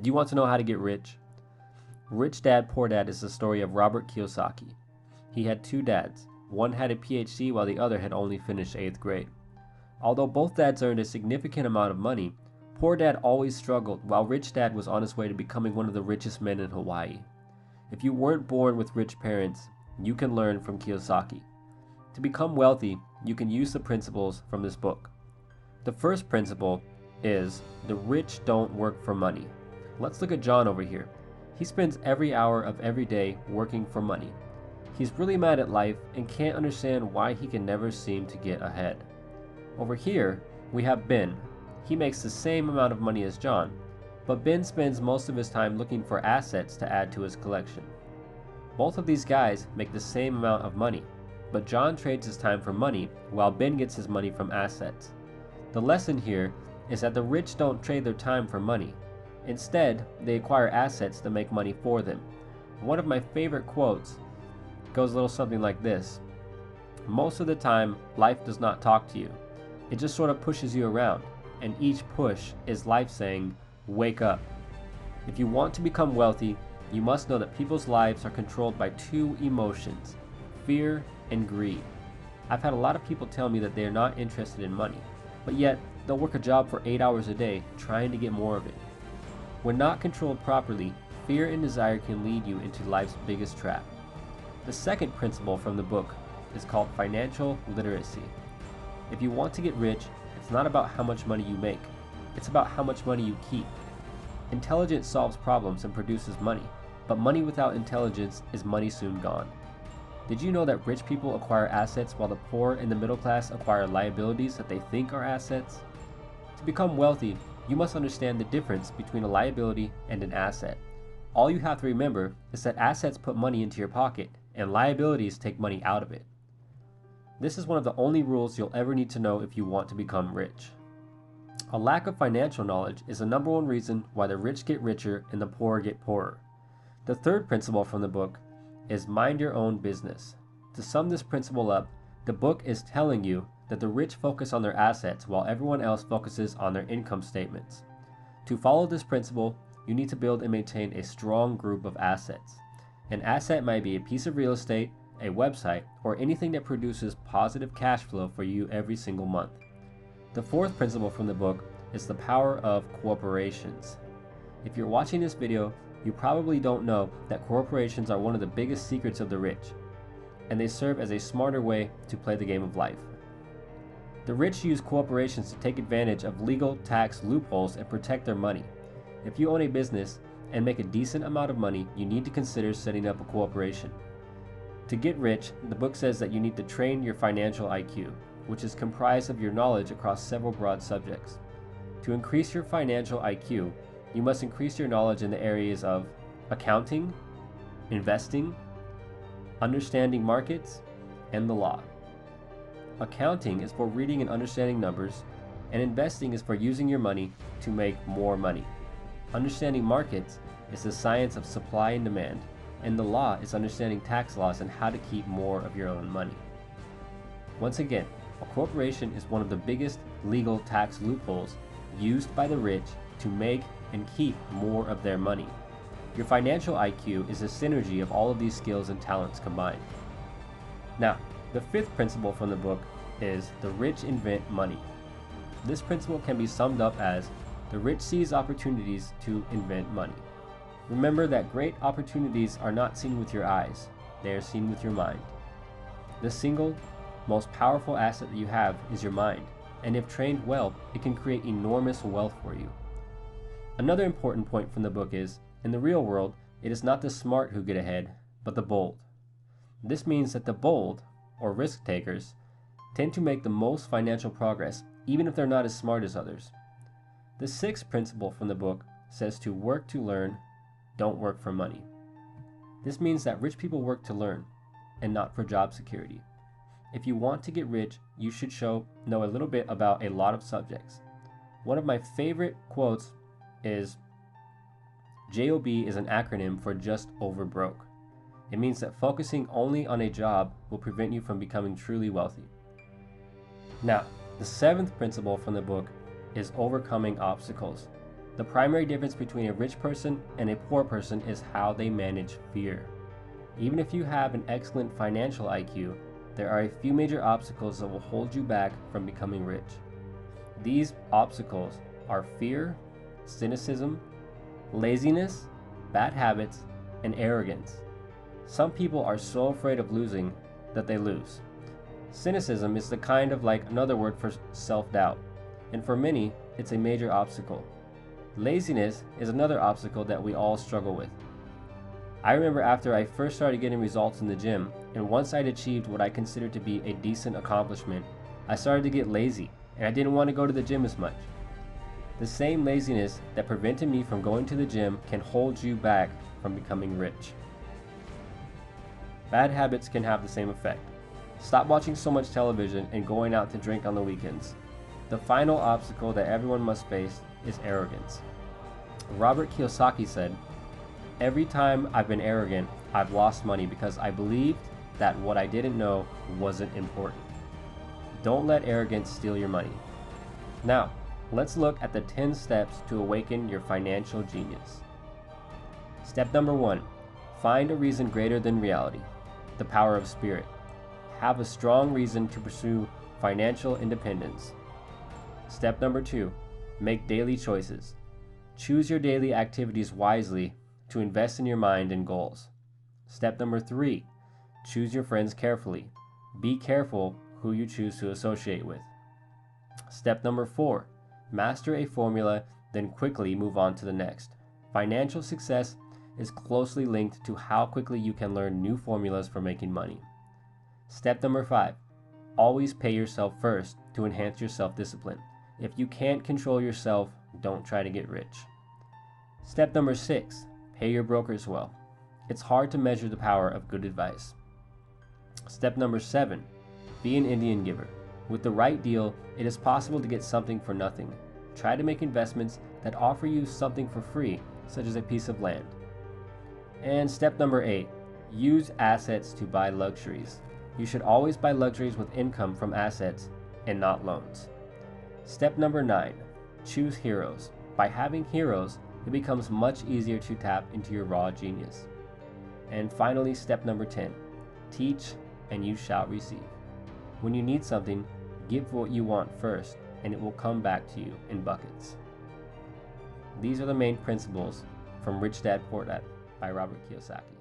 Do you want to know how to get rich? Rich Dad Poor Dad is the story of Robert Kiyosaki. He had two dads. One had a PhD while the other had only finished 8th grade. Although both dads earned a significant amount of money, Poor Dad always struggled while Rich Dad was on his way to becoming one of the richest men in Hawaii. If you weren't born with rich parents, you can learn from Kiyosaki. To become wealthy, you can use the principles from this book. The first principle is the rich don't work for money. Let's look at John over here. He spends every hour of every day working for money. He's really mad at life and can't understand why he can never seem to get ahead. Over here, we have Ben. He makes the same amount of money as John, but Ben spends most of his time looking for assets to add to his collection. Both of these guys make the same amount of money, but John trades his time for money while Ben gets his money from assets. The lesson here is that the rich don't trade their time for money. Instead, they acquire assets to make money for them. One of my favorite quotes goes a little something like this Most of the time, life does not talk to you, it just sort of pushes you around, and each push is life saying, Wake up. If you want to become wealthy, you must know that people's lives are controlled by two emotions fear and greed. I've had a lot of people tell me that they are not interested in money, but yet they'll work a job for 8 hours a day trying to get more of it. When not controlled properly, fear and desire can lead you into life's biggest trap. The second principle from the book is called financial literacy. If you want to get rich, it's not about how much money you make, it's about how much money you keep. Intelligence solves problems and produces money, but money without intelligence is money soon gone. Did you know that rich people acquire assets while the poor and the middle class acquire liabilities that they think are assets? To become wealthy, you must understand the difference between a liability and an asset. All you have to remember is that assets put money into your pocket and liabilities take money out of it. This is one of the only rules you'll ever need to know if you want to become rich. A lack of financial knowledge is the number one reason why the rich get richer and the poor get poorer. The third principle from the book is mind your own business. To sum this principle up, the book is telling you that the rich focus on their assets while everyone else focuses on their income statements. To follow this principle, you need to build and maintain a strong group of assets. An asset might be a piece of real estate, a website, or anything that produces positive cash flow for you every single month. The fourth principle from the book is the power of corporations. If you're watching this video, you probably don't know that corporations are one of the biggest secrets of the rich, and they serve as a smarter way to play the game of life. The rich use corporations to take advantage of legal tax loopholes and protect their money. If you own a business and make a decent amount of money, you need to consider setting up a corporation. To get rich, the book says that you need to train your financial IQ, which is comprised of your knowledge across several broad subjects. To increase your financial IQ, you must increase your knowledge in the areas of accounting, investing, understanding markets, and the law. Accounting is for reading and understanding numbers, and investing is for using your money to make more money. Understanding markets is the science of supply and demand, and the law is understanding tax laws and how to keep more of your own money. Once again, a corporation is one of the biggest legal tax loopholes used by the rich to make and keep more of their money. Your financial IQ is a synergy of all of these skills and talents combined. Now, the fifth principle from the book is the rich invent money. This principle can be summed up as the rich sees opportunities to invent money. Remember that great opportunities are not seen with your eyes, they are seen with your mind. The single most powerful asset that you have is your mind, and if trained well, it can create enormous wealth for you. Another important point from the book is in the real world, it is not the smart who get ahead, but the bold. This means that the bold, or risk takers, tend to make the most financial progress, even if they're not as smart as others. The sixth principle from the book says to work to learn, don't work for money. This means that rich people work to learn and not for job security. If you want to get rich, you should show know a little bit about a lot of subjects. One of my favorite quotes is JOB is an acronym for just over broke. It means that focusing only on a job will prevent you from becoming truly wealthy. Now, the seventh principle from the book is overcoming obstacles. The primary difference between a rich person and a poor person is how they manage fear. Even if you have an excellent financial IQ, there are a few major obstacles that will hold you back from becoming rich. These obstacles are fear, cynicism, laziness, bad habits, and arrogance. Some people are so afraid of losing that they lose. Cynicism is the kind of like another word for self doubt, and for many, it's a major obstacle. Laziness is another obstacle that we all struggle with. I remember after I first started getting results in the gym, and once I'd achieved what I considered to be a decent accomplishment, I started to get lazy, and I didn't want to go to the gym as much. The same laziness that prevented me from going to the gym can hold you back from becoming rich. Bad habits can have the same effect. Stop watching so much television and going out to drink on the weekends. The final obstacle that everyone must face is arrogance. Robert Kiyosaki said, Every time I've been arrogant, I've lost money because I believed that what I didn't know wasn't important. Don't let arrogance steal your money. Now, let's look at the 10 steps to awaken your financial genius. Step number one find a reason greater than reality the power of spirit. Have a strong reason to pursue financial independence. Step number two make daily choices. Choose your daily activities wisely to invest in your mind and goals. Step number three choose your friends carefully. Be careful who you choose to associate with. Step number four master a formula, then quickly move on to the next. Financial success is closely linked to how quickly you can learn new formulas for making money. Step number five always pay yourself first to enhance your self discipline. If you can't control yourself, don't try to get rich. Step number six pay your brokers well. It's hard to measure the power of good advice. Step number seven be an Indian giver. With the right deal, it is possible to get something for nothing. Try to make investments that offer you something for free, such as a piece of land. And step number eight use assets to buy luxuries. You should always buy luxuries with income from assets and not loans. Step number nine choose heroes. By having heroes, it becomes much easier to tap into your raw genius. And finally, step number 10 teach and you shall receive. When you need something, give what you want first, and it will come back to you in buckets. These are the main principles from Rich Dad Poor Dad by Robert Kiyosaki.